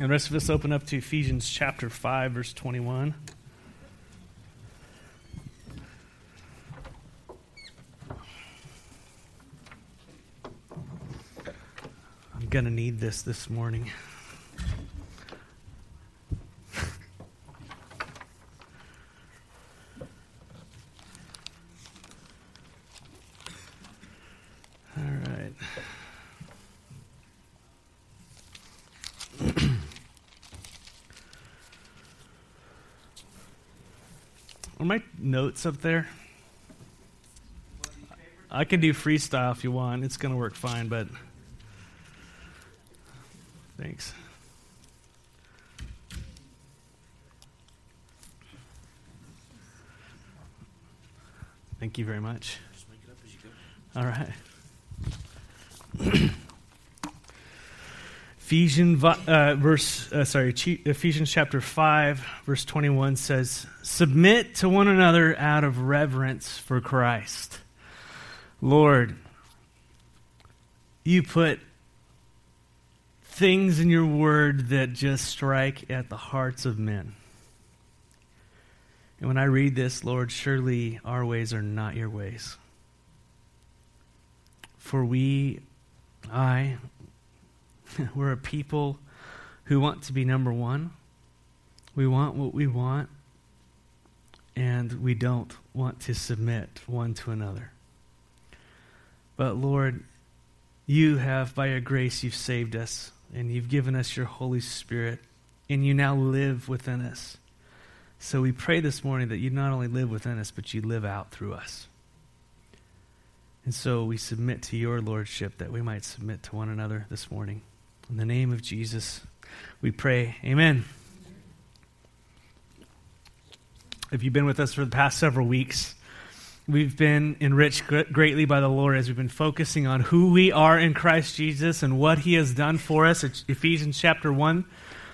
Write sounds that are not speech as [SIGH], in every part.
And the rest of us open up to Ephesians chapter 5, verse 21. I'm going to need this this morning. All right. Are my notes up there? I can do freestyle if you want. It's going to work fine, but thanks. Thank you very much. All right. [CLEARS THROAT] Ephesians uh, verse uh, sorry Ephesians chapter 5 verse 21 says submit to one another out of reverence for Christ. Lord, you put things in your word that just strike at the hearts of men. And when I read this, Lord, surely our ways are not your ways. For we, I, [LAUGHS] we're a people who want to be number one. We want what we want, and we don't want to submit one to another. But Lord, you have, by your grace, you've saved us, and you've given us your Holy Spirit, and you now live within us. So we pray this morning that you not only live within us, but you live out through us. And so we submit to your lordship that we might submit to one another this morning. In the name of Jesus, we pray. Amen. If you've been with us for the past several weeks, we've been enriched greatly by the Lord as we've been focusing on who we are in Christ Jesus and what he has done for us. It's Ephesians chapter 1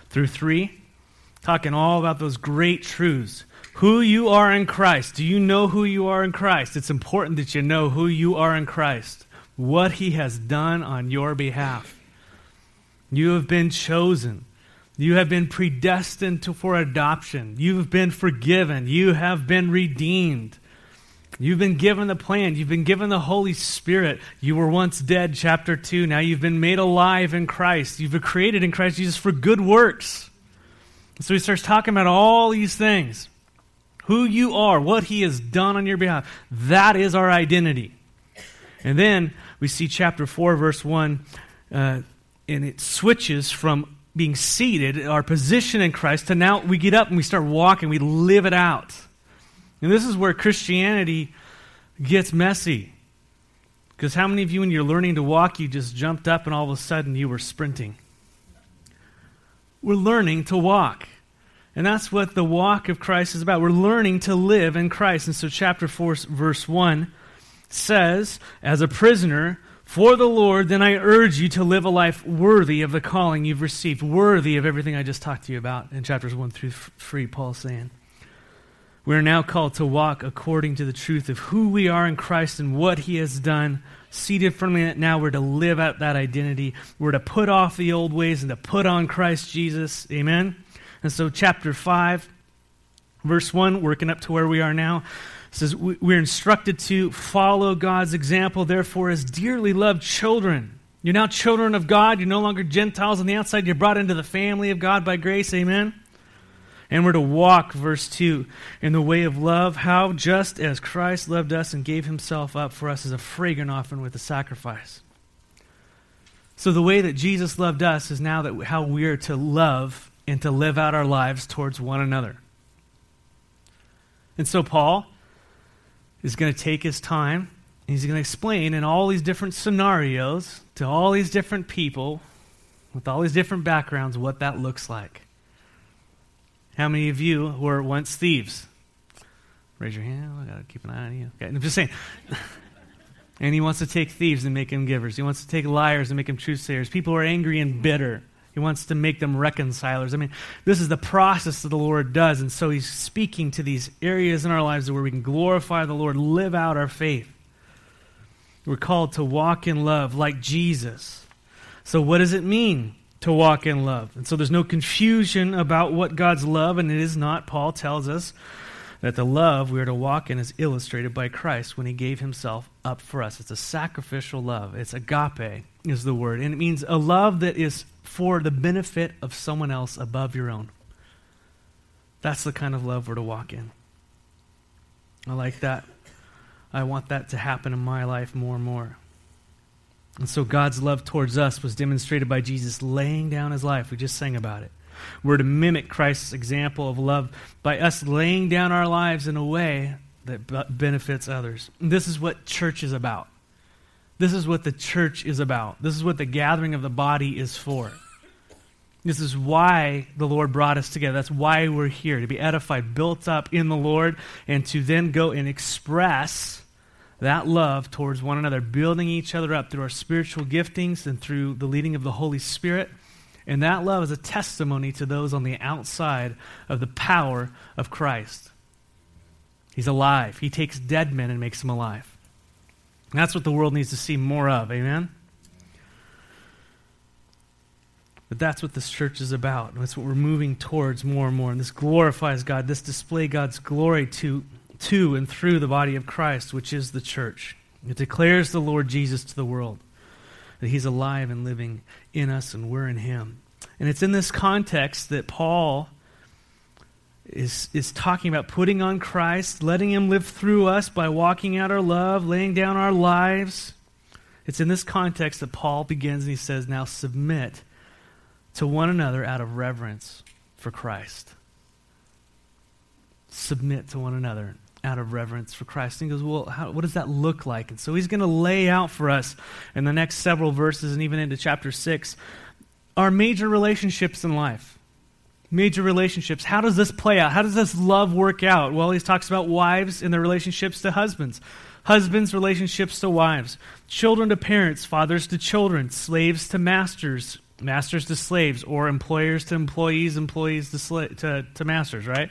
through 3, talking all about those great truths. Who you are in Christ. Do you know who you are in Christ? It's important that you know who you are in Christ, what he has done on your behalf. You have been chosen. You have been predestined to, for adoption. You've been forgiven. You have been redeemed. You've been given the plan. You've been given the Holy Spirit. You were once dead, chapter 2. Now you've been made alive in Christ. You've been created in Christ Jesus for good works. So he starts talking about all these things who you are, what he has done on your behalf. That is our identity. And then we see chapter 4, verse 1. Uh, and it switches from being seated, our position in Christ, to now we get up and we start walking, we live it out. And this is where Christianity gets messy. Because how many of you, when you're learning to walk, you just jumped up and all of a sudden you were sprinting? We're learning to walk. And that's what the walk of Christ is about. We're learning to live in Christ. And so, chapter 4, verse 1 says, As a prisoner, for the Lord, then I urge you to live a life worthy of the calling you've received, worthy of everything I just talked to you about in chapters 1 through 3, Paul's saying. We are now called to walk according to the truth of who we are in Christ and what He has done. Seated firmly now, we're to live out that identity. We're to put off the old ways and to put on Christ Jesus. Amen? And so, chapter 5, verse 1, working up to where we are now says we're instructed to follow God's example, therefore, as dearly loved children. You're now children of God. You're no longer Gentiles on the outside. You're brought into the family of God by grace. Amen. And we're to walk, verse 2, in the way of love, how just as Christ loved us and gave himself up for us as a fragrant offering with a sacrifice. So the way that Jesus loved us is now that how we are to love and to live out our lives towards one another. And so Paul is going to take his time. He's going to explain in all these different scenarios to all these different people with all these different backgrounds what that looks like. How many of you were once thieves? Raise your hand. I got to keep an eye on you. Okay, I'm just saying. [LAUGHS] and he wants to take thieves and make them givers. He wants to take liars and make them truth-sayers. People who are angry and bitter. He wants to make them reconcilers. I mean, this is the process that the Lord does. And so he's speaking to these areas in our lives where we can glorify the Lord, live out our faith. We're called to walk in love like Jesus. So, what does it mean to walk in love. And so there's no confusion about what God's love, and it is not, Paul tells us, that the love we are to walk in is illustrated by Christ when he gave himself up for us. It's a sacrificial love. It's agape, is the word. And it means a love that is for the benefit of someone else above your own. That's the kind of love we're to walk in. I like that. I want that to happen in my life more and more. And so God's love towards us was demonstrated by Jesus laying down his life. We just sang about it. We're to mimic Christ's example of love by us laying down our lives in a way that benefits others. This is what church is about. This is what the church is about. This is what the gathering of the body is for. This is why the Lord brought us together. That's why we're here, to be edified, built up in the Lord, and to then go and express that love towards one another, building each other up through our spiritual giftings and through the leading of the Holy Spirit. And that love is a testimony to those on the outside of the power of Christ. He's alive. He takes dead men and makes them alive. And that's what the world needs to see more of. Amen? But that's what this church is about. And that's what we're moving towards more and more. And this glorifies God. This display God's glory to, to and through the body of Christ, which is the church. It declares the Lord Jesus to the world that he's alive and living in us and we're in him. And it's in this context that Paul is, is talking about putting on Christ, letting him live through us by walking out our love, laying down our lives. It's in this context that Paul begins and he says, Now submit to one another out of reverence for Christ. Submit to one another out of reverence for Christ. And he goes, Well, how, what does that look like? And so he's going to lay out for us in the next several verses and even into chapter 6 our major relationships in life. Major relationships. How does this play out? How does this love work out? Well, he talks about wives and their relationships to husbands, husbands' relationships to wives, children to parents, fathers to children, slaves to masters, masters to slaves, or employers to employees, employees to, sla- to, to masters, right?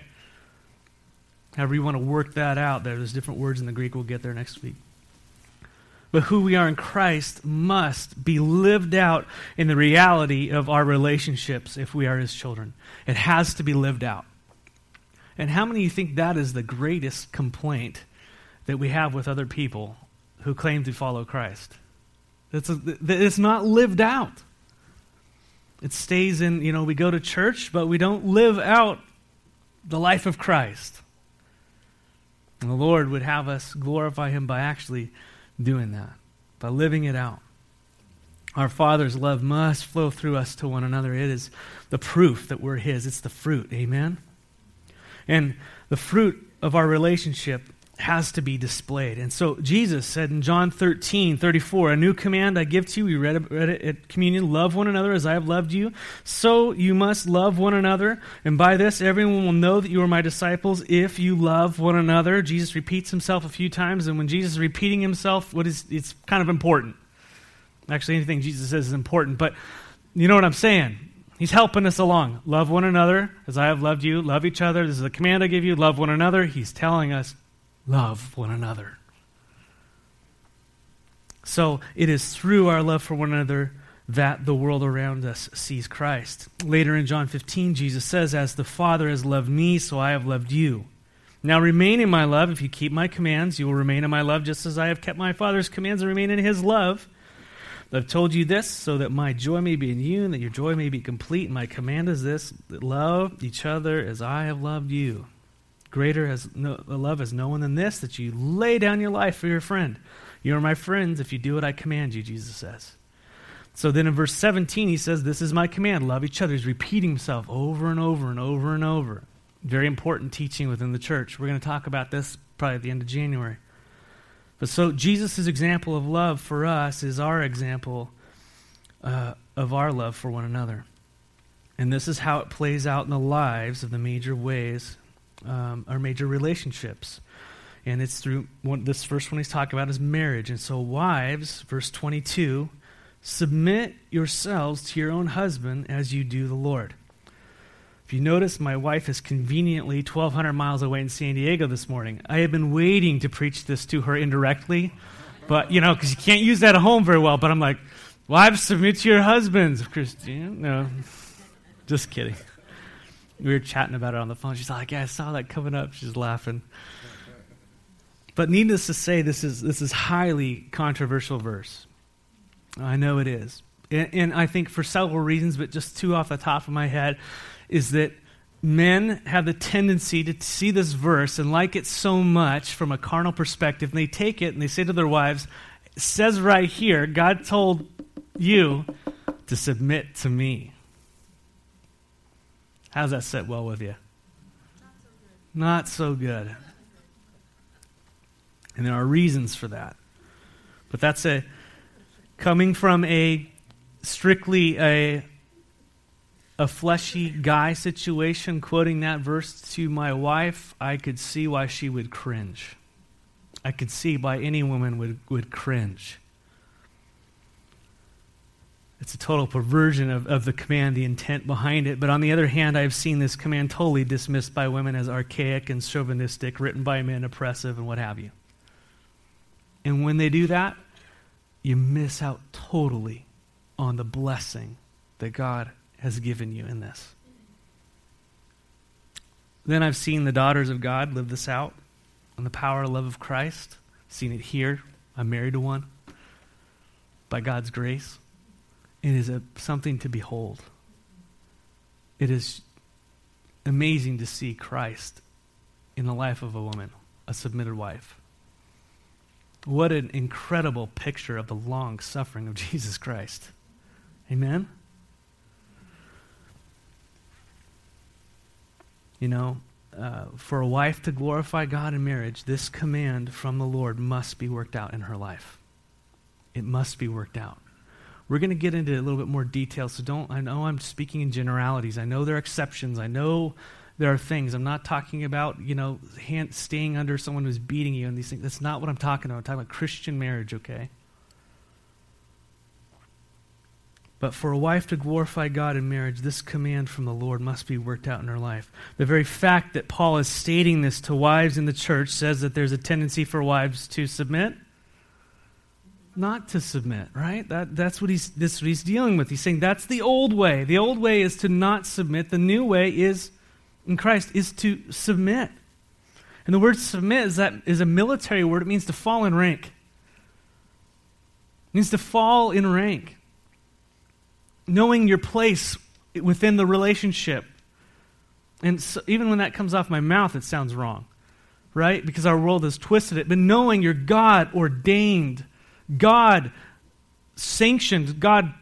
However, you want to work that out there. There's different words in the Greek. We'll get there next week. But who we are in Christ must be lived out in the reality of our relationships if we are his children. It has to be lived out. And how many of you think that is the greatest complaint that we have with other people who claim to follow Christ? It's, a, it's not lived out. It stays in, you know, we go to church, but we don't live out the life of Christ. And the Lord would have us glorify Him by actually doing that, by living it out. Our Father's love must flow through us to one another. It is the proof that we're His, it's the fruit. Amen? And the fruit of our relationship has to be displayed. And so Jesus said in John 13, 34, A new command I give to you. We read, read it at communion. Love one another as I have loved you. So you must love one another. And by this, everyone will know that you are my disciples if you love one another. Jesus repeats himself a few times. And when Jesus is repeating himself, what is, it's kind of important. Actually, anything Jesus says is important. But you know what I'm saying? He's helping us along. Love one another as I have loved you. Love each other. This is a command I give you. Love one another. He's telling us love one another. So it is through our love for one another that the world around us sees Christ. Later in John 15, Jesus says, As the Father has loved me, so I have loved you. Now remain in my love. If you keep my commands, you will remain in my love, just as I have kept my Father's commands and remain in his love. I've told you this so that my joy may be in you and that your joy may be complete. And My command is this love each other as I have loved you. Greater has no, love has no one than this, that you lay down your life for your friend. You are my friends if you do what I command you, Jesus says. So then in verse 17, he says, This is my command love each other. He's repeating himself over and over and over and over. Very important teaching within the church. We're going to talk about this probably at the end of January. But so Jesus' example of love for us is our example uh, of our love for one another. And this is how it plays out in the lives of the major ways um, our major relationships. And it's through one, this first one he's talking about is marriage. And so, wives, verse 22, submit yourselves to your own husband as you do the Lord. If you notice, my wife is conveniently 1,200 miles away in San Diego this morning. I have been waiting to preach this to her indirectly, but, you know, because you can't use that at home very well. But I'm like, Wives, submit to your husbands. Christine, no. Just kidding. We were chatting about it on the phone. She's like, Yeah, I saw that coming up. She's laughing. But needless to say, this is, this is highly controversial verse. I know it is. And, and I think for several reasons, but just two off the top of my head, is that men have the tendency to see this verse and like it so much from a carnal perspective, and they take it and they say to their wives, says right here, God told you to submit to me. How's that sit well with you? Not so good. Not so good. And there are reasons for that. But that's a coming from a strictly a a fleshy guy situation, quoting that verse to my wife, I could see why she would cringe. I could see why any woman would, would cringe. It's a total perversion of, of the command, the intent behind it. But on the other hand, I've seen this command totally dismissed by women as archaic and chauvinistic, written by men, oppressive, and what have you. And when they do that, you miss out totally on the blessing that God has given you in this. Then I've seen the daughters of God live this out on the power and love of Christ. Seen it here. I'm married to one by God's grace. It is a, something to behold. It is amazing to see Christ in the life of a woman, a submitted wife. What an incredible picture of the long suffering of [LAUGHS] Jesus Christ. Amen? You know, uh, for a wife to glorify God in marriage, this command from the Lord must be worked out in her life. It must be worked out. We're going to get into a little bit more detail, so don't, I know I'm speaking in generalities. I know there are exceptions. I know there are things. I'm not talking about, you know, hand, staying under someone who's beating you and these things. That's not what I'm talking about. I'm talking about Christian marriage, okay? But for a wife to glorify God in marriage, this command from the Lord must be worked out in her life. The very fact that Paul is stating this to wives in the church says that there's a tendency for wives to submit, not to submit, right? That, that's, what he's, that's what he's dealing with. He's saying that's the old way. The old way is to not submit, the new way is in Christ is to submit. And the word submit is, that, is a military word. It means to fall in rank. It means to fall in rank. Knowing your place within the relationship. And so even when that comes off my mouth, it sounds wrong, right? Because our world has twisted it. But knowing your God ordained, God sanctioned, God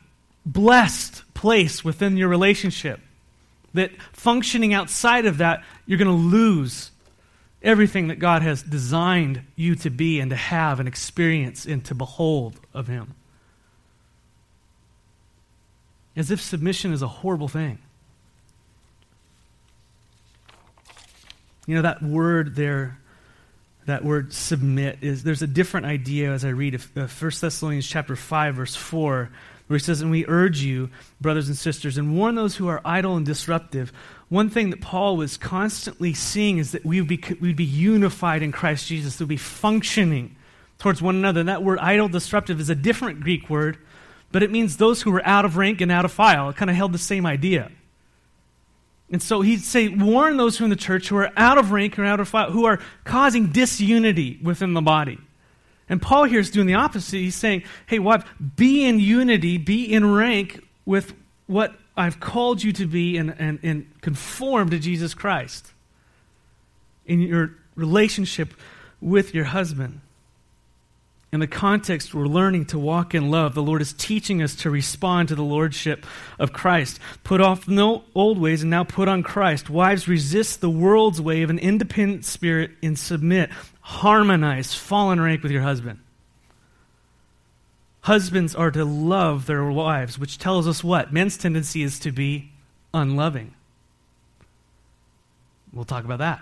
blessed place within your relationship that functioning outside of that, you're going to lose everything that God has designed you to be and to have and experience and to behold of Him. As if submission is a horrible thing. You know, that word there, that word submit, is there's a different idea as I read 1 Thessalonians chapter 5, verse 4 where he says, And we urge you, brothers and sisters, and warn those who are idle and disruptive. One thing that Paul was constantly seeing is that we would be, we'd be unified in Christ Jesus, we'd be functioning towards one another. And that word idle, disruptive, is a different Greek word, but it means those who were out of rank and out of file. It kind of held the same idea. And so he'd say, warn those who are in the church who are out of rank or out of file, who are causing disunity within the body. And Paul here is doing the opposite. He's saying, hey, wives, be in unity, be in rank with what I've called you to be and, and, and conform to Jesus Christ in your relationship with your husband. In the context, we're learning to walk in love. The Lord is teaching us to respond to the Lordship of Christ. Put off no old ways and now put on Christ. Wives, resist the world's way of an independent spirit and submit harmonize, fall in rank with your husband. Husbands are to love their wives, which tells us what? Men's tendency is to be unloving. We'll talk about that.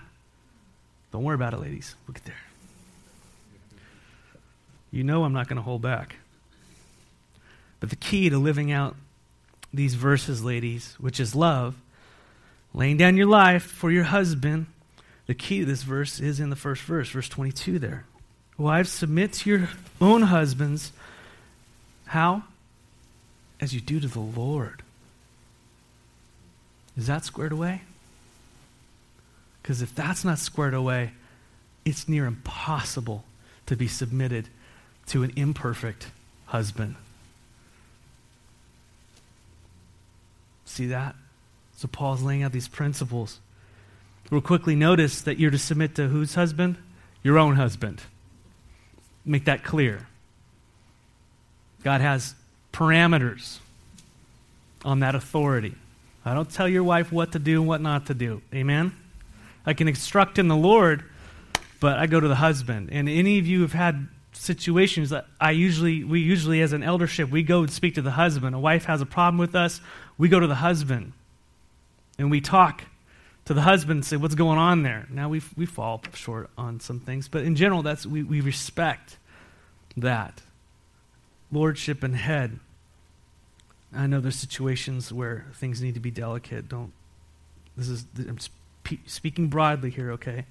Don't worry about it, ladies. Look at there. You know I'm not going to hold back. But the key to living out these verses, ladies, which is love, laying down your life for your husband, the key to this verse is in the first verse, verse 22 there. Wives, submit to your own husbands. How? as you do to the Lord. Is that squared away? Because if that's not squared away, it's near impossible to be submitted to an imperfect husband. See that? So Paul's laying out these principles. We'll quickly notice that you're to submit to whose husband? Your own husband. Make that clear. God has parameters on that authority. I don't tell your wife what to do and what not to do. Amen? I can instruct in the Lord, but I go to the husband. And any of you have had situations that I usually, we usually as an eldership, we go and speak to the husband. A wife has a problem with us, we go to the husband. And we talk to the husband and say, what's going on there? Now we, we fall short on some things, but in general, that's, we, we respect that. Lordship and head. I know there's situations where things need to be delicate. Don't, this is, I'm speaking broadly here, okay?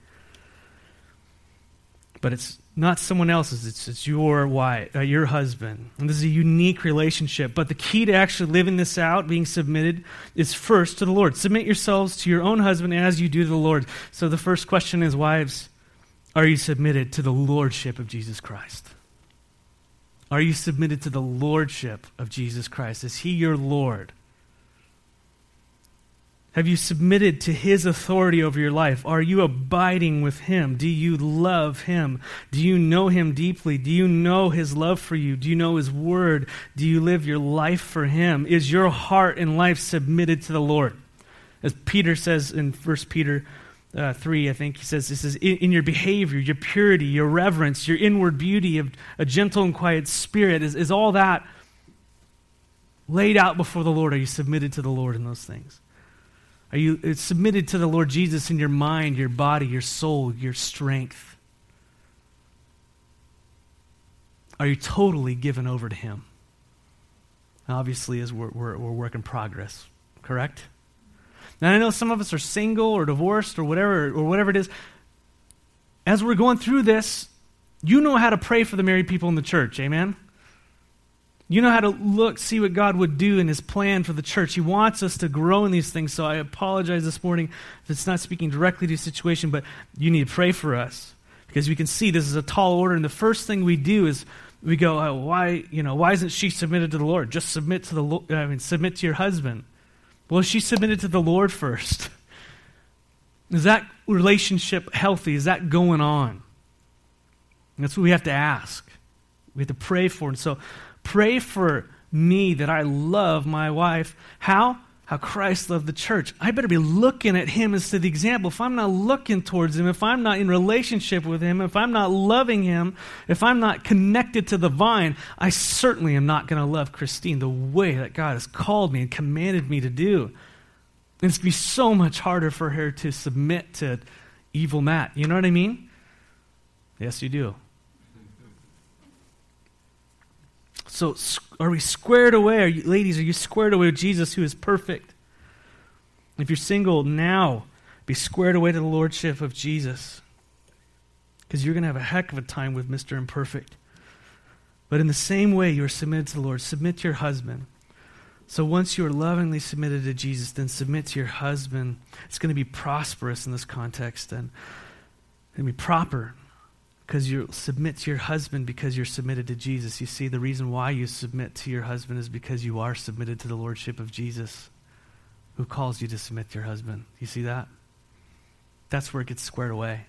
But it's not someone else's, it's, it's your wife, uh, your husband. And this is a unique relationship. But the key to actually living this out, being submitted, is first to the Lord. Submit yourselves to your own husband as you do to the Lord. So the first question is, wives, are you submitted to the lordship of Jesus Christ? Are you submitted to the lordship of Jesus Christ? Is he your Lord? Have you submitted to his authority over your life? Are you abiding with him? Do you love him? Do you know him deeply? Do you know his love for you? Do you know his word? Do you live your life for him? Is your heart and life submitted to the Lord? As Peter says in 1 Peter uh, 3, I think he says, this is in, in, your behavior, your purity, your reverence, your inward beauty of a gentle and quiet spirit. Is, is all that laid out before the Lord? Are you submitted to the Lord in those things? Are you submitted to the Lord Jesus in your mind, your body, your soul, your strength? Are you totally given over to Him? Obviously, as we're, we're, we're work in progress, correct? Now, I know some of us are single or divorced or whatever, or whatever it is. As we're going through this, you know how to pray for the married people in the church, amen? You know how to look, see what God would do in His plan for the church. He wants us to grow in these things. So I apologize this morning if it's not speaking directly to the situation, but you need to pray for us because we can see this is a tall order. And the first thing we do is we go, oh, why, you know, why isn't she submitted to the Lord? Just submit to the, I mean, submit to your husband. Well, she submitted to the Lord first. [LAUGHS] Is that relationship healthy? Is that going on? And that's what we have to ask. We have to pray for. And so Pray for me that I love my wife. How? How Christ loved the church. I better be looking at him as to the example. If I'm not looking towards him, if I'm not in relationship with him, if I'm not loving him, if I'm not connected to the vine, I certainly am not going to love Christine the way that God has called me and commanded me to do. And it's be so much harder for her to submit to evil Matt. You know what I mean? Yes, you do. So, are we squared away? Are you, ladies, are you squared away with Jesus who is perfect? If you're single now, be squared away to the lordship of Jesus. Because you're going to have a heck of a time with Mr. Imperfect. But in the same way you are submitted to the Lord, submit to your husband. So once you are lovingly submitted to Jesus, then submit to your husband. It's going to be prosperous in this context and, and be proper because you submit to your husband because you're submitted to Jesus. You see, the reason why you submit to your husband is because you are submitted to the lordship of Jesus, who calls you to submit to your husband. You see that? That's where it gets squared away.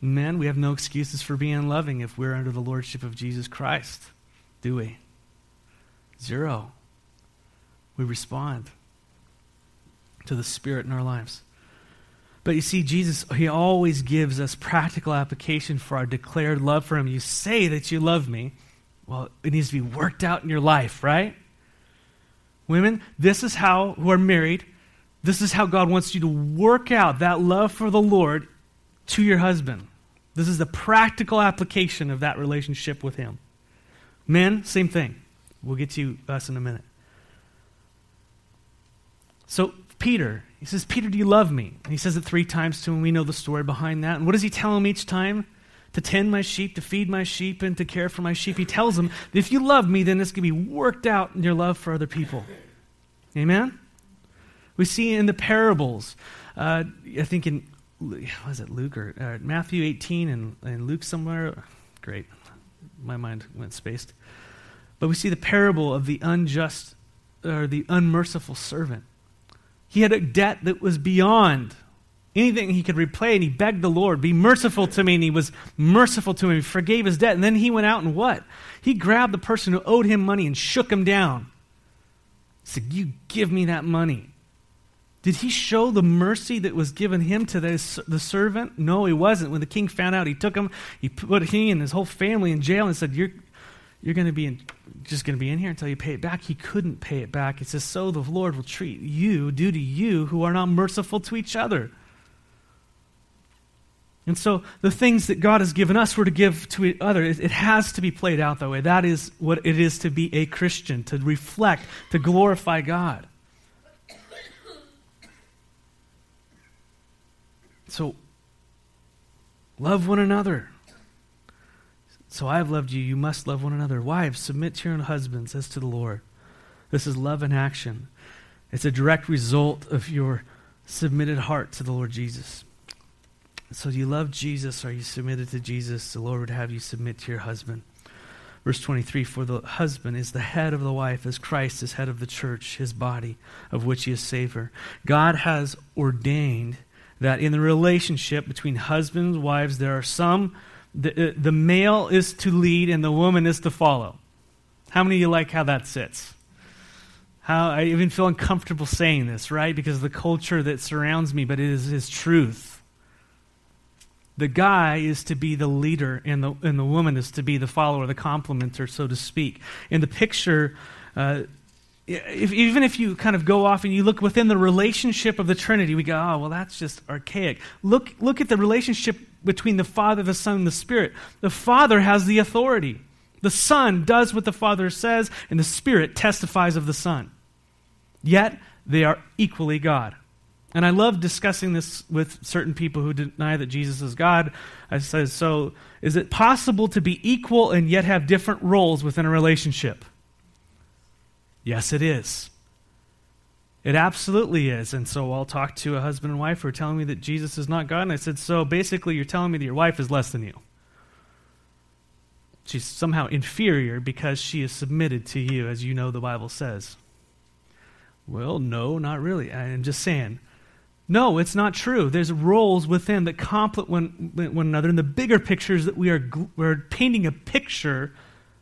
Men, we have no excuses for being unloving if we're under the lordship of Jesus Christ, do we? Zero. We respond to the Spirit in our lives. But you see, Jesus, he always gives us practical application for our declared love for him. You say that you love me. Well, it needs to be worked out in your life, right? Women, this is how, who are married, this is how God wants you to work out that love for the Lord to your husband. This is the practical application of that relationship with him. Men, same thing. We'll get to us in a minute. So, Peter, he says, Peter, do you love me? And he says it three times to him. We know the story behind that. And what does he tell him each time? to tend my sheep, to feed my sheep, and to care for my sheep. He tells them, if you love me, then this can be worked out in your love for other people. Amen? We see in the parables, uh, I think in, was it Luke or uh, Matthew 18 and, and Luke somewhere? Great. My mind went spaced. But we see the parable of the unjust or the unmerciful servant. He had a debt that was beyond anything he could repay, and he begged the Lord, Be merciful to me. And he was merciful to him. He forgave his debt. And then he went out and what? He grabbed the person who owed him money and shook him down. He said, You give me that money. Did he show the mercy that was given him to the, the servant? No, he wasn't. When the king found out, he took him, he put he and his whole family in jail and said, You're, you're going to be in, just going to be in here until you pay it back. He couldn't pay it back. It says, So the Lord will treat you, do to you who are not merciful to each other. And so the things that God has given us, we're to give to others. It has to be played out that way. That is what it is to be a Christian, to reflect, to glorify God. So, love one another. So I have loved you, you must love one another. Wives, submit to your own husbands as to the Lord. This is love in action. It's a direct result of your submitted heart to the Lord Jesus. So, do you love Jesus? Are you submitted to Jesus? The Lord would have you submit to your husband. Verse 23 For the husband is the head of the wife, as Christ is head of the church, his body, of which he is Savior. God has ordained that in the relationship between husbands and wives, there are some, the, uh, the male is to lead and the woman is to follow. How many of you like how that sits? How I even feel uncomfortable saying this, right? Because of the culture that surrounds me, but it is his truth the guy is to be the leader and the, and the woman is to be the follower, the complementer, so to speak. In the picture, uh, if, even if you kind of go off and you look within the relationship of the Trinity, we go, oh, well, that's just archaic. Look, look at the relationship between the Father, the Son, and the Spirit. The Father has the authority. The Son does what the Father says, and the Spirit testifies of the Son. Yet, they are equally God. And I love discussing this with certain people who deny that Jesus is God. I said, so is it possible to be equal and yet have different roles within a relationship? Yes, it is. It absolutely is. And so I'll talk to a husband and wife who are telling me that Jesus is not God. And I said, so basically, you're telling me that your wife is less than you. She's somehow inferior because she is submitted to you, as you know the Bible says. Well, no, not really. I'm just saying no, it's not true. There's roles within that complement one, another. And the bigger pictures that we are we're painting a picture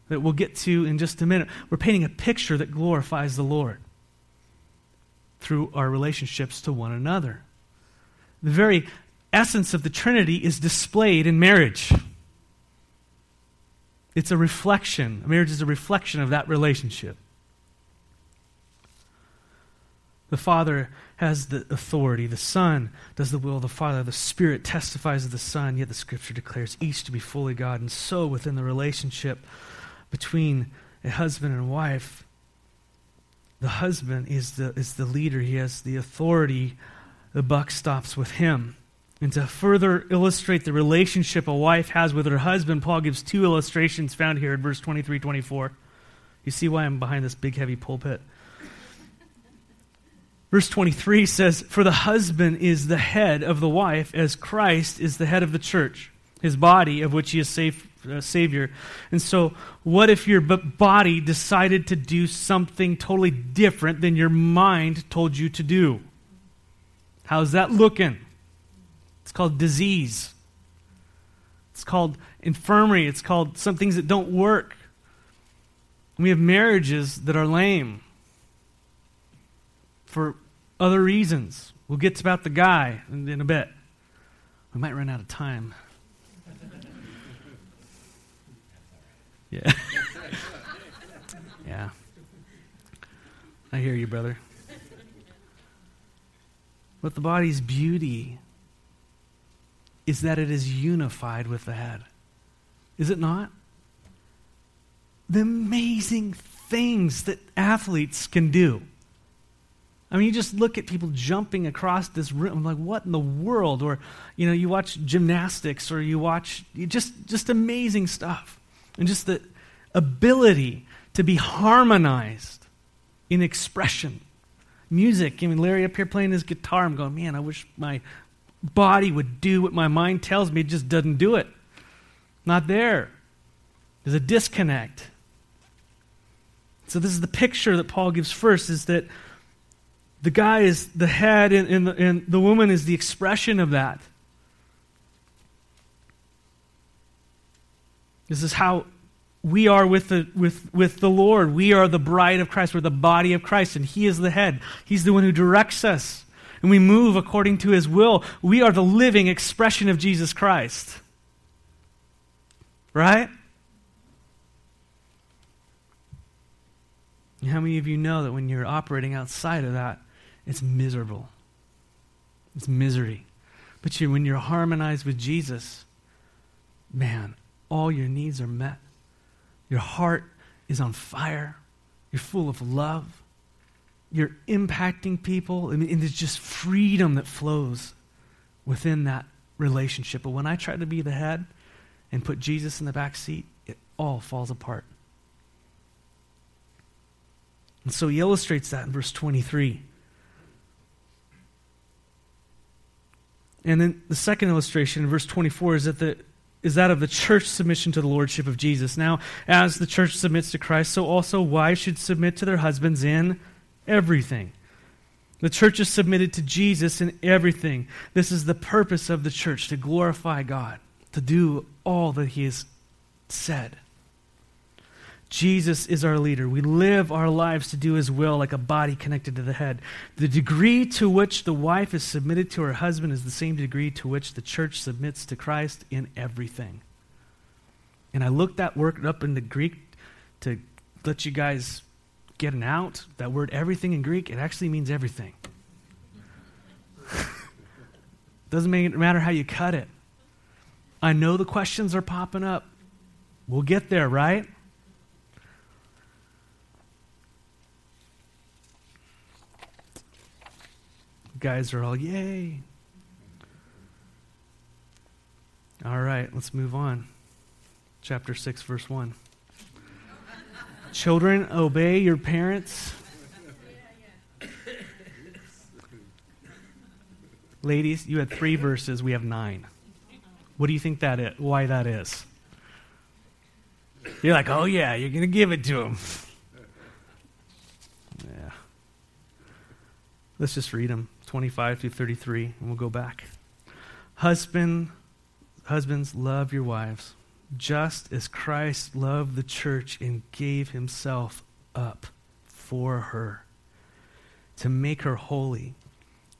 that we'll get to in just a minute. We're painting a picture that glorifies the Lord through our relationships to one another. The very essence of the Trinity is displayed in marriage. It's a reflection. Marriage is a reflection of that relationship. The Father has the authority. The Son does the will of the Father. The Spirit testifies of the Son, yet the Scripture declares each to be fully God. And so, within the relationship between a husband and wife, the husband is the, is the leader, he has the authority. The buck stops with him. And to further illustrate the relationship a wife has with her husband, Paul gives two illustrations found here in verse 23 24. You see why I'm behind this big, heavy pulpit? Verse 23 says, For the husband is the head of the wife, as Christ is the head of the church, his body, of which he is safe, uh, Savior. And so, what if your body decided to do something totally different than your mind told you to do? How's that looking? It's called disease. It's called infirmary. It's called some things that don't work. We have marriages that are lame for other reasons. We'll get to about the guy in, in a bit. We might run out of time. Yeah. yeah. I hear you, brother. But the body's beauty is that it is unified with the head. Is it not? The amazing things that athletes can do I mean, you just look at people jumping across this room. Like, what in the world? Or, you know, you watch gymnastics or you watch just, just amazing stuff. And just the ability to be harmonized in expression. Music. I mean, Larry up here playing his guitar. I'm going, man, I wish my body would do what my mind tells me. It just doesn't do it. Not there. There's a disconnect. So this is the picture that Paul gives first is that the guy is the head and, and, the, and the woman is the expression of that. This is how we are with the, with, with the Lord. We are the bride of Christ. We're the body of Christ, and He is the head. He's the one who directs us, and we move according to His will. We are the living expression of Jesus Christ. Right? how many of you know that when you're operating outside of that, it's miserable. It's misery. But you, when you're harmonized with Jesus, man, all your needs are met. Your heart is on fire. You're full of love. You're impacting people. I mean, and there's just freedom that flows within that relationship. But when I try to be the head and put Jesus in the back seat, it all falls apart. And so he illustrates that in verse 23. And then the second illustration in verse 24 is that the is that of the church submission to the lordship of Jesus. Now, as the church submits to Christ, so also wives should submit to their husbands in everything. The church is submitted to Jesus in everything. This is the purpose of the church to glorify God, to do all that He has said. Jesus is our leader. We live our lives to do his will like a body connected to the head. The degree to which the wife is submitted to her husband is the same degree to which the church submits to Christ in everything. And I looked that word up in the Greek to let you guys get an out. That word everything in Greek, it actually means everything. [LAUGHS] Doesn't matter how you cut it. I know the questions are popping up. We'll get there, right? Guys are all, yay. All right, let's move on. Chapter 6, verse 1. Children, obey your parents. Ladies, you had three verses. We have nine. What do you think that is? Why that is? You're like, oh yeah, you're to give it to them. Yeah. Let's just read them. 25 through 33, and we'll go back. Husband, husbands, love your wives, just as Christ loved the church and gave himself up for her to make her holy,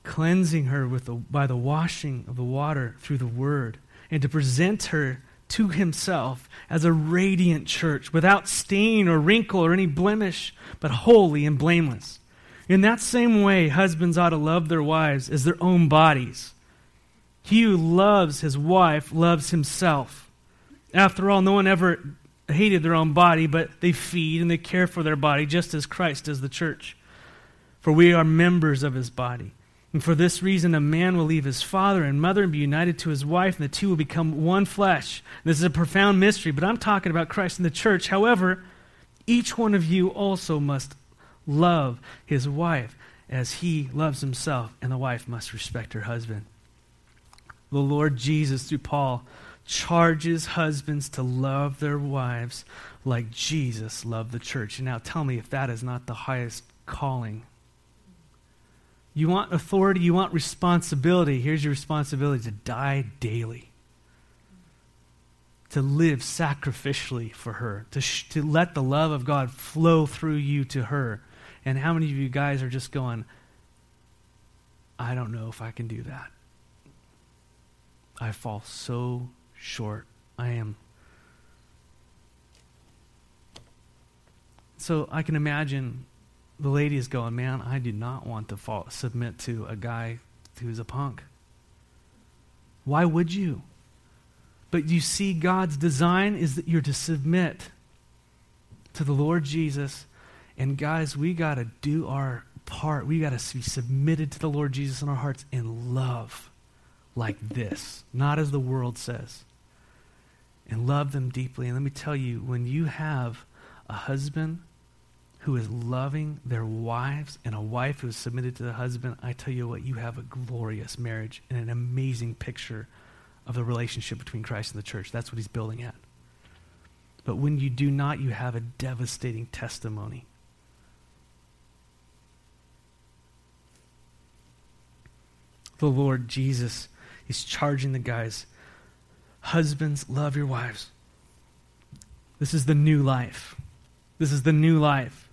cleansing her with the, by the washing of the water through the word, and to present her to himself as a radiant church without stain or wrinkle or any blemish, but holy and blameless. In that same way, husbands ought to love their wives as their own bodies. He who loves his wife loves himself. After all, no one ever hated their own body, but they feed and they care for their body, just as Christ does the church. For we are members of his body. And for this reason, a man will leave his father and mother and be united to his wife, and the two will become one flesh. This is a profound mystery, but I'm talking about Christ and the church. However, each one of you also must love his wife as he loves himself, and the wife must respect her husband. The Lord Jesus, through Paul, charges husbands to love their wives like Jesus loved the church. Now tell me if that is not the highest calling. You want authority, you want responsibility. Here's your responsibility to die daily to live sacrificially for her, to, sh- to let the love of God flow through you to her. And how many of you guys are just going, I don't know if I can do that? I fall so short. I am. So I can imagine the lady is going, Man, I do not want to fall, submit to a guy who's a punk. Why would you? But you see, God's design is that you're to submit to the Lord Jesus and guys, we got to do our part. We got to be submitted to the Lord Jesus in our hearts in love like [LAUGHS] this, not as the world says. And love them deeply. And let me tell you, when you have a husband who is loving their wives and a wife who is submitted to the husband, I tell you what, you have a glorious marriage and an amazing picture of the relationship between Christ and the church. That's what he's building at. But when you do not, you have a devastating testimony. The Lord Jesus is charging the guys Husbands, love your wives. This is the new life. This is the new life.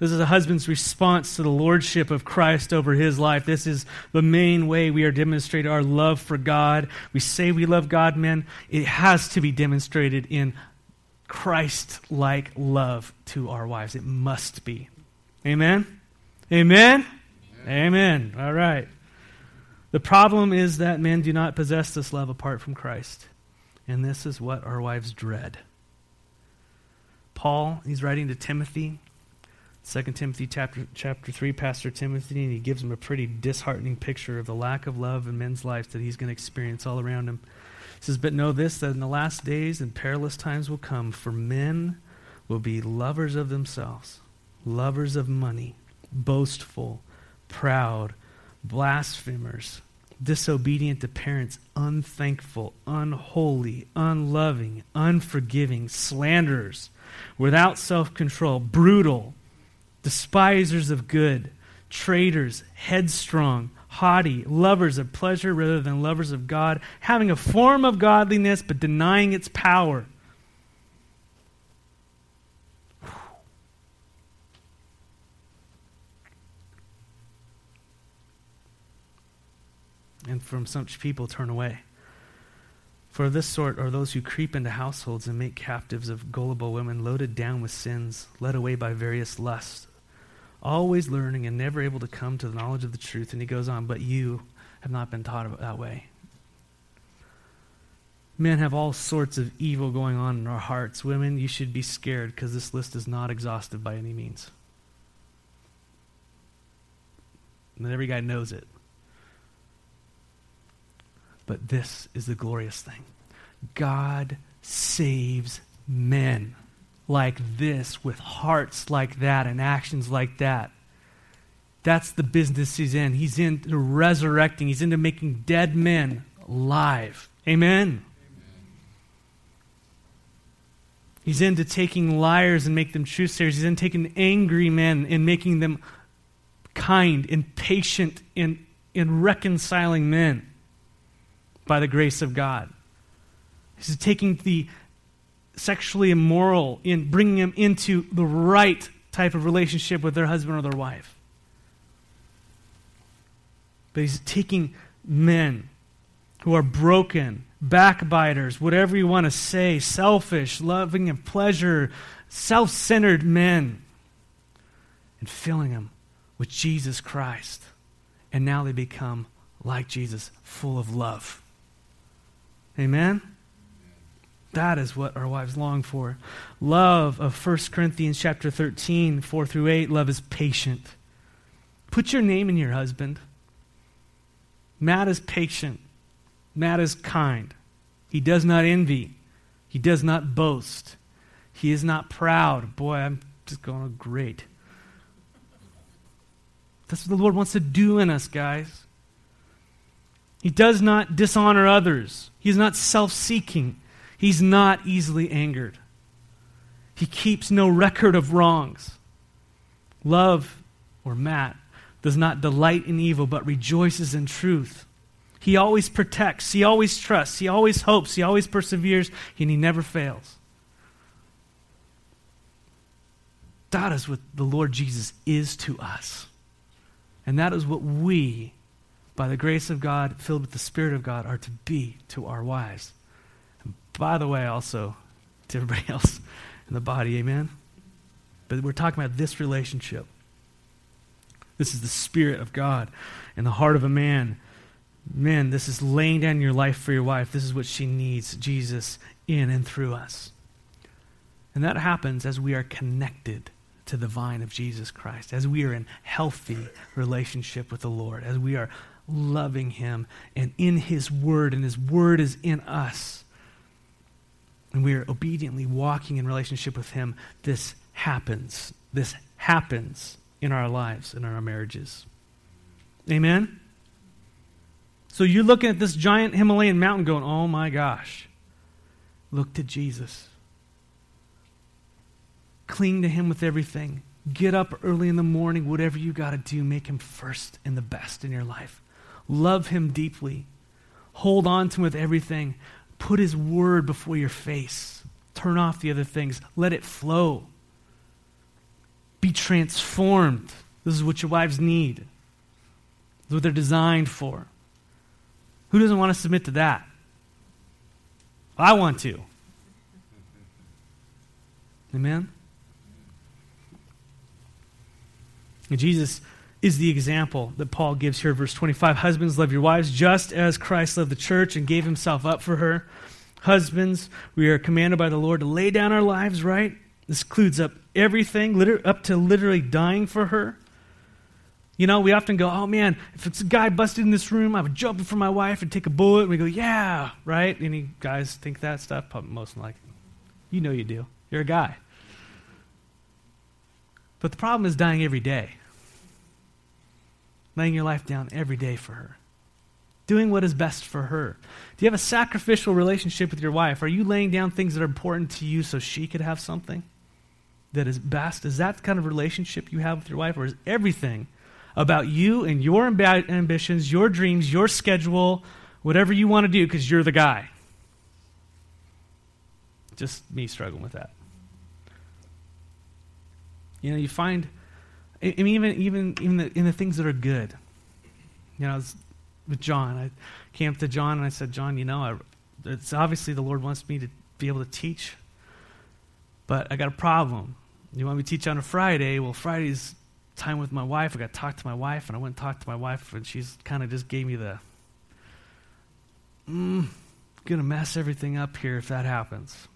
This is a husband's response to the lordship of Christ over his life. This is the main way we are demonstrating our love for God. We say we love God, men. It has to be demonstrated in Christ like love to our wives. It must be. Amen? Amen? Amen. All right. The problem is that men do not possess this love apart from Christ. And this is what our wives dread. Paul, he's writing to Timothy, 2 Timothy chapter, chapter 3, Pastor Timothy, and he gives him a pretty disheartening picture of the lack of love in men's lives that he's going to experience all around him. He says, But know this, that in the last days and perilous times will come, for men will be lovers of themselves, lovers of money, boastful, proud, blasphemers, disobedient to parents, unthankful, unholy, unloving, unforgiving, slanderers, without self control, brutal, despisers of good, traitors, headstrong, haughty, lovers of pleasure rather than lovers of God, having a form of godliness but denying its power. And from such people turn away. For this sort are those who creep into households and make captives of gullible women, loaded down with sins, led away by various lusts, always learning and never able to come to the knowledge of the truth. And he goes on, but you have not been taught that way. Men have all sorts of evil going on in our hearts. Women, you should be scared because this list is not exhaustive by any means. And every guy knows it. But this is the glorious thing God saves men like this, with hearts like that, and actions like that. That's the business he's in. He's into resurrecting, he's into making dead men alive. Amen. He's into taking liars and make them truthsayers. He's into taking angry men and making them kind and patient and, and reconciling men by the grace of God. He's taking the sexually immoral and bringing them into the right type of relationship with their husband or their wife. But he's taking men who are broken, backbiters, whatever you want to say, selfish, loving of pleasure, self centered men, and filling them with Jesus Christ. And now they become like Jesus, full of love. Amen? That is what our wives long for. Love of 1 Corinthians chapter 13, 4 through 8, love is patient. Put your name in your husband. Matt is patient. Matt is kind. He does not envy. He does not boast. He is not proud. Boy, I'm just going oh, great. That's what the Lord wants to do in us, guys. He does not dishonor others. He's not self seeking. He's not easily angered. He keeps no record of wrongs. Love, or Matt, does not delight in evil, but rejoices in truth. He always protects. He always trusts. He always hopes. He always perseveres, and he never fails. That is what the Lord Jesus is to us. And that is what we by the grace of God, filled with the Spirit of God, are to be to our wives. And by the way, also to everybody [LAUGHS] else in the body, amen? But we're talking about this relationship. This is the Spirit of God in the heart of a man. Men, this is laying down your life for your wife. This is what she needs Jesus in and through us. And that happens as we are connected to the vine of Jesus Christ, as we are in healthy relationship with the Lord, as we are loving Him and in His Word, and His Word is in us, and we are obediently walking in relationship with Him, this happens. This happens in our lives, in our marriages. Amen? So you're looking at this giant Himalayan mountain going, oh my gosh. Look to Jesus. Cling to Him with everything. Get up early in the morning, whatever you got to do, make Him first and the best in your life. Love Him deeply. Hold on to Him with everything. Put His word before your face. Turn off the other things. Let it flow. Be transformed. This is what your wives need. This is what they're designed for. Who doesn't want to submit to that? I want to. Amen? And Jesus is the example that Paul gives here, verse 25. Husbands, love your wives just as Christ loved the church and gave himself up for her. Husbands, we are commanded by the Lord to lay down our lives, right? This includes up everything, up to literally dying for her. You know, we often go, oh man, if it's a guy busted in this room, I would jump in for my wife and take a bullet. And we go, yeah, right? Any guys think that stuff? Most like, you know you do. You're a guy. But the problem is dying every day. Laying your life down every day for her. Doing what is best for her. Do you have a sacrificial relationship with your wife? Are you laying down things that are important to you so she could have something that is best? Is that the kind of relationship you have with your wife? Or is everything about you and your amb- ambitions, your dreams, your schedule, whatever you want to do because you're the guy? Just me struggling with that. You know, you find, I mean, even even even the, in the things that are good. You know, I was with John. I came up to John and I said, John, you know, I, it's obviously the Lord wants me to be able to teach, but I got a problem. You want me to teach on a Friday? Well, Friday's time with my wife. I got to talk to my wife, and I went and talked to my wife, and she's kind of just gave me the, mm, gonna mess everything up here if that happens.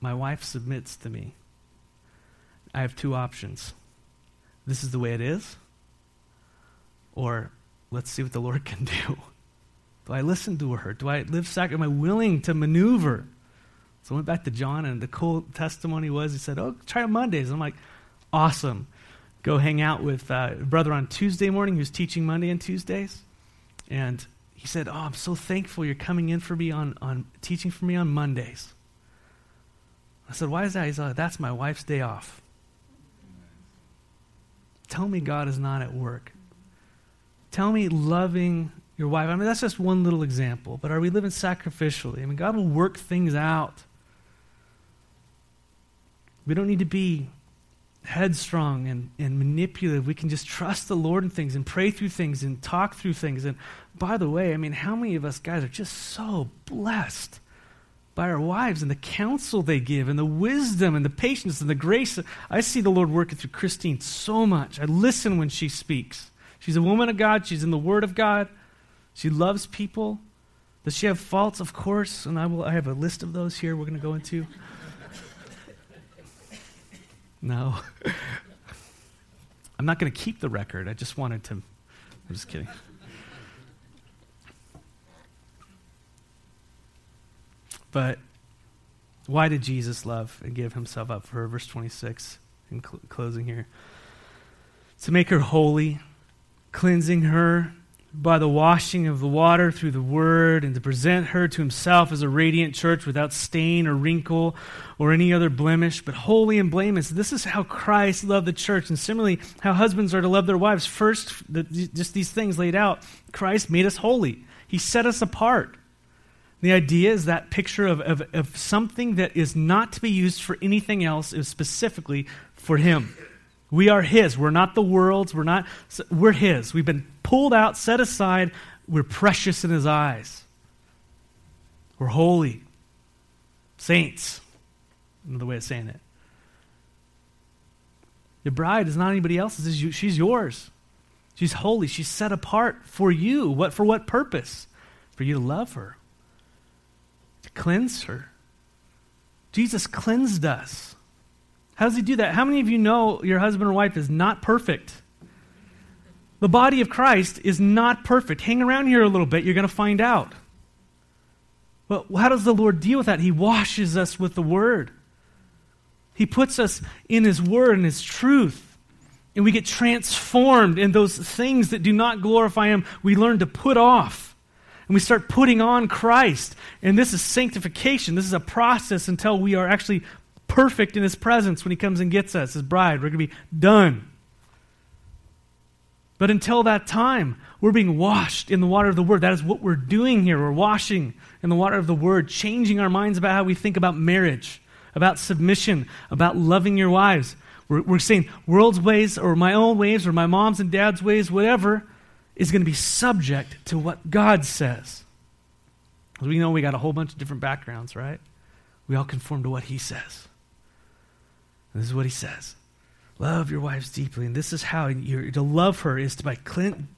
My wife submits to me. I have two options. This is the way it is, or let's see what the Lord [LAUGHS] can do. Do I listen to her? Do I live sac? Am I willing to maneuver? So I went back to John, and the cool testimony was he said, Oh, try on Mondays. I'm like, Awesome. Go hang out with uh, brother on Tuesday morning who's teaching Monday and Tuesdays. And he said, Oh, I'm so thankful you're coming in for me on, on teaching for me on Mondays. I said, Why is that? He said, That's my wife's day off. Tell me God is not at work. Tell me loving your wife. I mean, that's just one little example, but are we living sacrificially? I mean, God will work things out. We don't need to be headstrong and, and manipulative. We can just trust the Lord in things and pray through things and talk through things. And by the way, I mean, how many of us guys are just so blessed by our wives and the counsel they give and the wisdom and the patience and the grace. I see the Lord working through Christine so much. I listen when she speaks. She's a woman of God, she's in the Word of God, she loves people. Does she have faults? Of course, and I will I have a list of those here we're going to go into. [LAUGHS] no. [LAUGHS] I'm not going to keep the record. I just wanted to I'm just kidding. But why did Jesus love and give himself up for her? Verse 26, in cl- closing here. To make her holy, cleansing her by the washing of the water through the word, and to present her to himself as a radiant church without stain or wrinkle or any other blemish, but holy and blameless. This is how Christ loved the church. And similarly, how husbands are to love their wives. First, the, just these things laid out, Christ made us holy, He set us apart. The idea is that picture of, of, of something that is not to be used for anything else, is specifically for Him. We are His. We're not the world's. We're not. We're His. We've been pulled out, set aside. We're precious in His eyes. We're holy. Saints. Another way of saying it. The bride is not anybody else's. She's yours. She's holy. She's set apart for you. What for? What purpose? For you to love her cleanse her. Jesus cleansed us. How does he do that? How many of you know your husband or wife is not perfect? The body of Christ is not perfect. Hang around here a little bit, you're going to find out. But how does the Lord deal with that? He washes us with the Word. He puts us in His Word and His truth. And we get transformed in those things that do not glorify Him. We learn to put off. And we start putting on Christ. And this is sanctification. This is a process until we are actually perfect in His presence when He comes and gets us, His bride. We're going to be done. But until that time, we're being washed in the water of the Word. That is what we're doing here. We're washing in the water of the Word, changing our minds about how we think about marriage, about submission, about loving your wives. We're, we're saying world's ways, or my own ways, or my mom's and dad's ways, whatever, is going to be subject to what God says. Because we know we got a whole bunch of different backgrounds, right? We all conform to what He says. And this is what He says. Love your wives deeply. And this is how you're, to love her is to by clean,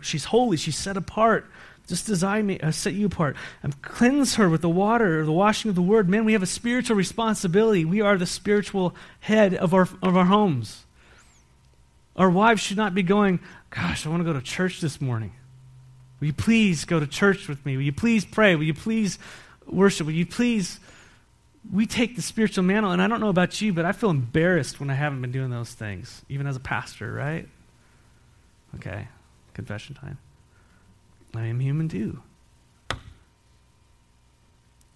she's holy, she's set apart. Just as I uh, set you apart. And cleanse her with the water, or the washing of the word. Man, we have a spiritual responsibility. We are the spiritual head of our, of our homes. Our wives should not be going, Gosh, I want to go to church this morning. Will you please go to church with me? Will you please pray? Will you please worship? Will you please we take the spiritual mantle, and I don't know about you, but I feel embarrassed when I haven't been doing those things, even as a pastor, right? Okay, confession time. I am human too.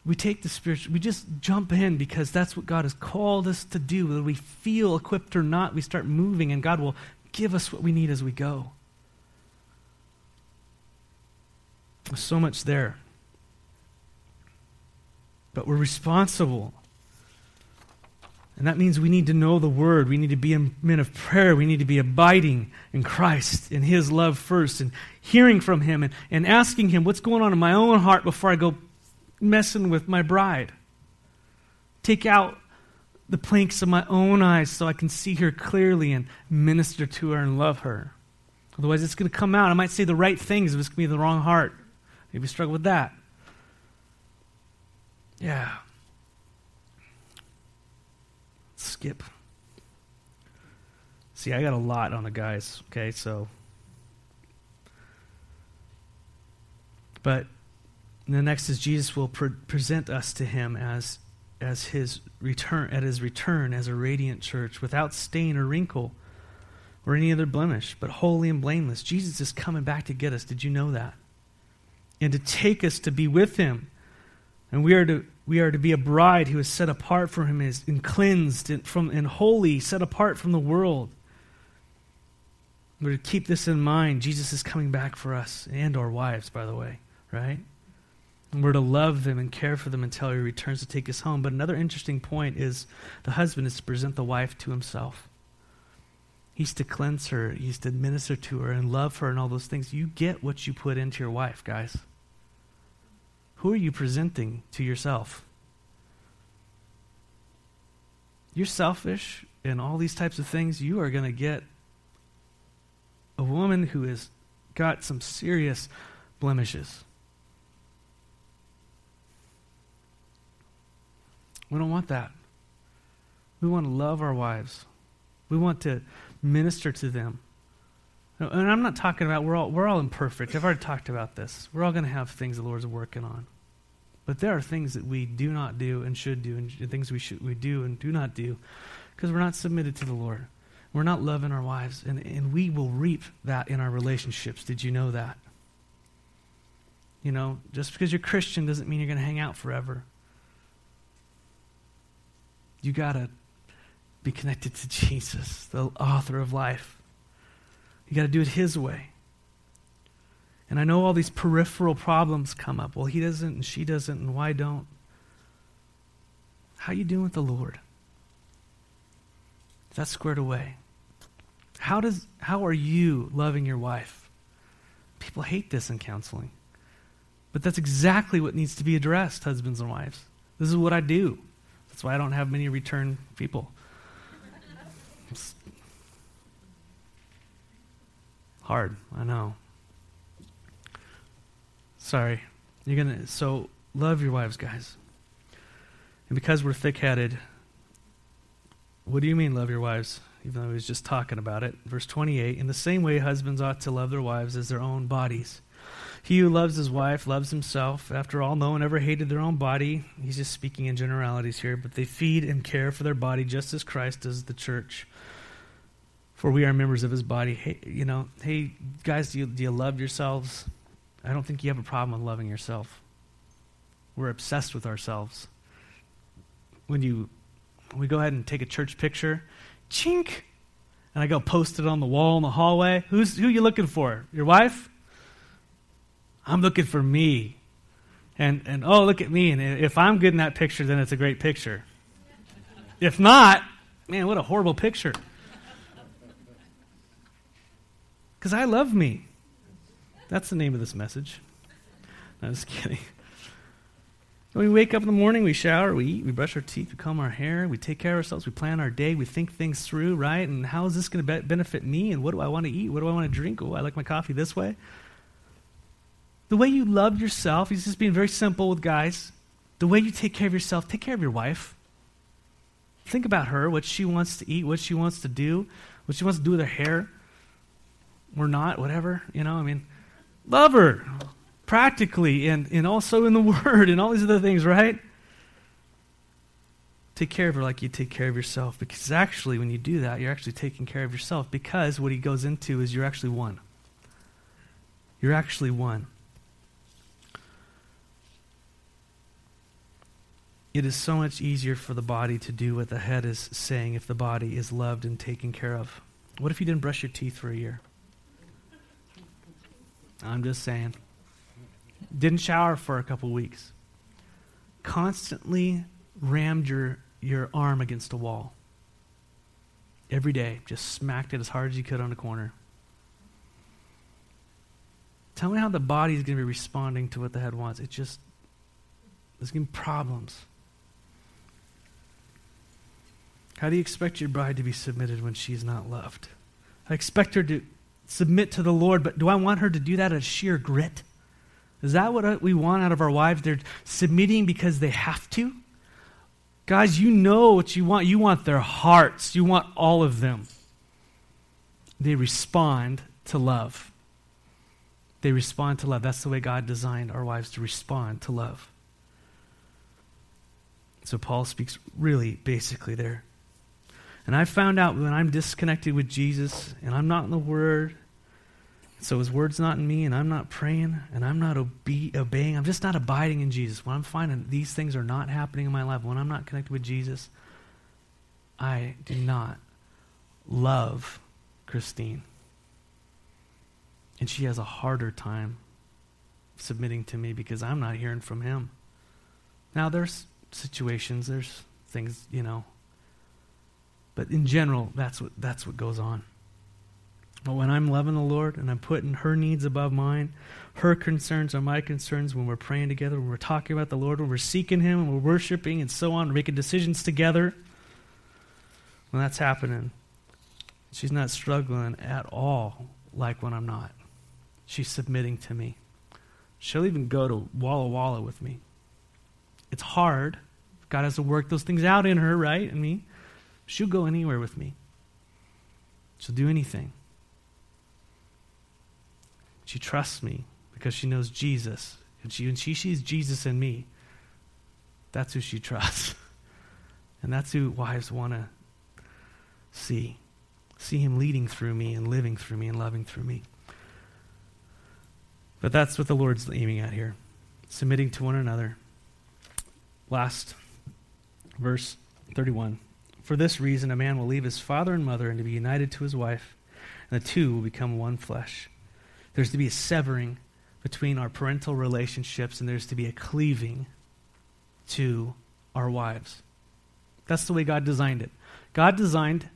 We take the spiritual, we just jump in because that's what God has called us to do. Whether we feel equipped or not, we start moving, and God will give us what we need as we go. There's so much there but we're responsible. And that means we need to know the Word. We need to be men of prayer. We need to be abiding in Christ, in His love first, and hearing from Him and, and asking Him what's going on in my own heart before I go messing with my bride. Take out the planks of my own eyes so I can see her clearly and minister to her and love her. Otherwise, it's going to come out. I might say the right things, but it's going to be the wrong heart. Maybe struggle with that. Yeah. Skip. See, I got a lot on the guys, okay? So. But the next is Jesus will pre- present us to him as as his return at his return as a radiant church without stain or wrinkle or any other blemish, but holy and blameless. Jesus is coming back to get us. Did you know that? And to take us to be with him. And we are to we are to be a bride who is set apart for him is and cleansed and from and holy, set apart from the world. We're to keep this in mind. Jesus is coming back for us and our wives, by the way, right? We're to love them and care for them until he returns to take us home. But another interesting point is the husband is to present the wife to himself. He's to cleanse her, he's to minister to her and love her and all those things. You get what you put into your wife, guys. Who are you presenting to yourself? You're selfish and all these types of things. You are going to get a woman who has got some serious blemishes. We don't want that. We want to love our wives. We want to minister to them. And I'm not talking about we're all we're all imperfect. I've already talked about this. We're all going to have things the Lord's working on. But there are things that we do not do and should do, and things we should we do and do not do, because we're not submitted to the Lord. We're not loving our wives, and, and we will reap that in our relationships. Did you know that? You know, just because you're Christian doesn't mean you're going to hang out forever. You got to be connected to Jesus, the author of life. You got to do it His way. And I know all these peripheral problems come up. Well, he doesn't and she doesn't, and why don't? How you doing with the Lord? That's squared away. How does how are you loving your wife? People hate this in counseling. But that's exactly what needs to be addressed, husbands and wives. This is what I do. That's why I don't have many return people. It's hard, I know. Sorry. You're going to, so love your wives, guys. And because we're thick headed, What do you mean, love your wives? Even though he was just talking about it. Verse 28 In the same way, husbands ought to love their wives as their own bodies. He who loves his wife loves himself. After all, no one ever hated their own body. He's just speaking in generalities here, but they feed and care for their body just as Christ does the church. For we are members of his body. Hey, you know, hey, guys, do you, do you love yourselves? I don't think you have a problem with loving yourself. We're obsessed with ourselves. When you we go ahead and take a church picture, chink, and I go post it on the wall in the hallway. Who's who you looking for? Your wife? I'm looking for me. And, and oh, look at me. And if I'm good in that picture, then it's a great picture. If not, man, what a horrible picture. Because I love me. That's the name of this message. No, just kidding. When we wake up in the morning, we shower, we eat, we brush our teeth, we comb our hair, we take care of ourselves, we plan our day, we think things through, right? And how is this going to be- benefit me? And what do I want to eat? What do I want to drink? Oh, I like my coffee this way. The way you love yourself, he's just being very simple with guys. The way you take care of yourself, take care of your wife. Think about her, what she wants to eat, what she wants to do, what she wants to do with her hair or not, whatever. You know, I mean, love her practically and, and also in the [LAUGHS] Word and all these other things, right? Take care of her like you take care of yourself. Because actually, when you do that, you're actually taking care of yourself. Because what he goes into is you're actually one. You're actually one. It is so much easier for the body to do what the head is saying if the body is loved and taken care of. What if you didn't brush your teeth for a year? I'm just saying. Didn't shower for a couple weeks. Constantly rammed your, your arm against a wall. Every day, just smacked it as hard as you could on the corner. Tell me how the body is going to be responding to what the head wants. It just, there's going to be problems. How do you expect your bride to be submitted when she's not loved? I expect her to submit to the Lord, but do I want her to do that out of sheer grit? Is that what we want out of our wives? They're submitting because they have to? Guys, you know what you want. You want their hearts, you want all of them. They respond to love. They respond to love. That's the way God designed our wives to respond to love. So Paul speaks really basically there. And I found out when I'm disconnected with Jesus and I'm not in the Word, so his word's not in me and I'm not praying and I'm not obe- obeying, I'm just not abiding in Jesus. When I'm finding these things are not happening in my life, when I'm not connected with Jesus, I do not love Christine. And she has a harder time submitting to me because I'm not hearing from him. Now, there's situations, there's things, you know, but in general, that's what, that's what goes on. But when I'm loving the Lord and I'm putting her needs above mine, her concerns are my concerns when we're praying together, when we're talking about the Lord, when we're seeking Him, when we're worshiping and so on, making decisions together, when that's happening, she's not struggling at all like when I'm not. She's submitting to me. She'll even go to Walla Walla with me. It's hard. God has to work those things out in her, right? And me. She'll go anywhere with me. She'll do anything. She trusts me because she knows Jesus. And she, when she sees Jesus in me, that's who she trusts. [LAUGHS] and that's who wives want to see. See him leading through me and living through me and loving through me. But that's what the Lord's aiming at here submitting to one another. Last verse 31. For this reason, a man will leave his father and mother and to be united to his wife, and the two will become one flesh. There's to be a severing between our parental relationships, and there's to be a cleaving to our wives. That's the way God designed it. God designed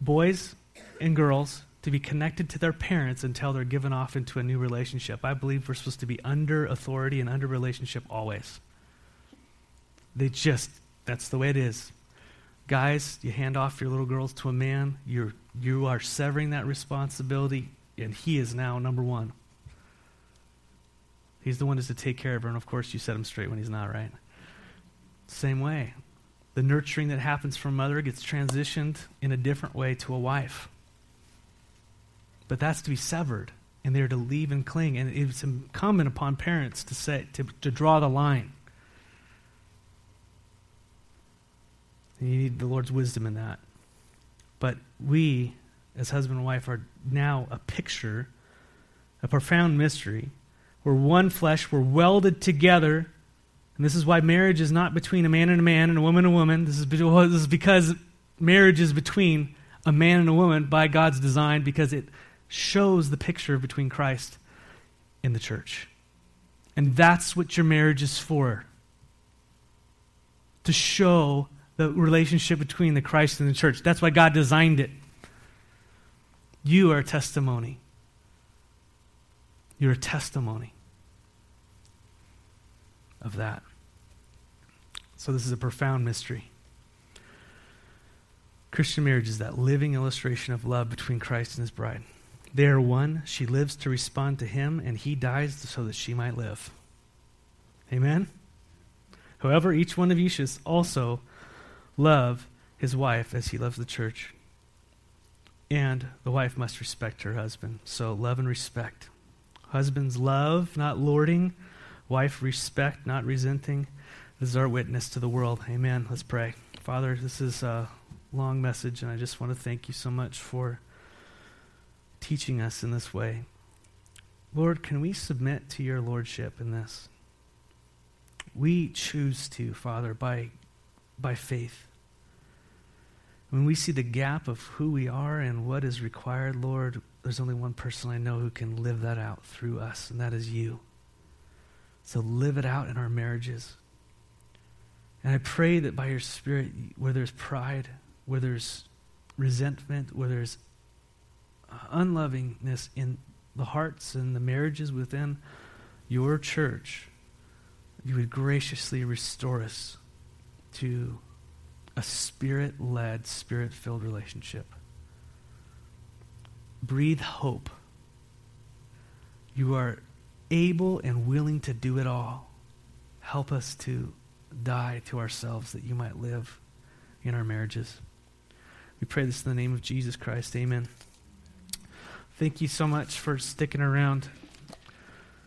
boys and girls to be connected to their parents until they're given off into a new relationship. I believe we're supposed to be under authority and under relationship always. They just, that's the way it is. Guys, you hand off your little girls to a man, you're, you are severing that responsibility, and he is now number one. He's the one that's to take care of her, and of course, you set him straight when he's not, right? Same way. the nurturing that happens from mother gets transitioned in a different way to a wife. But that's to be severed, and they're to leave and cling. And it's incumbent upon parents to say to, to draw the line. And you need the Lord's wisdom in that. But we, as husband and wife, are now a picture, a profound mystery. We're one flesh, we're welded together. And this is why marriage is not between a man and a man and a woman and a woman. This is, this is because marriage is between a man and a woman by God's design because it shows the picture between Christ and the church. And that's what your marriage is for to show the relationship between the Christ and the church. That's why God designed it. You are a testimony. You're a testimony of that. So, this is a profound mystery. Christian marriage is that living illustration of love between Christ and his bride. They are one. She lives to respond to him, and he dies so that she might live. Amen? However, each one of you should also love his wife as he loves the church. And the wife must respect her husband. So love and respect. Husbands love, not lording. Wife respect, not resenting. This is our witness to the world. Amen. Let's pray. Father, this is a long message, and I just want to thank you so much for teaching us in this way. Lord, can we submit to your lordship in this? We choose to, Father, by by faith. When we see the gap of who we are and what is required, Lord, there's only one person I know who can live that out through us, and that is you. So live it out in our marriages. And I pray that by your Spirit, where there's pride, where there's resentment, where there's uh, unlovingness in the hearts and the marriages within your church, you would graciously restore us to a spirit led, spirit filled relationship. Breathe hope. You are able and willing to do it all. Help us to die to ourselves that you might live in our marriages. We pray this in the name of Jesus Christ. Amen. Thank you so much for sticking around.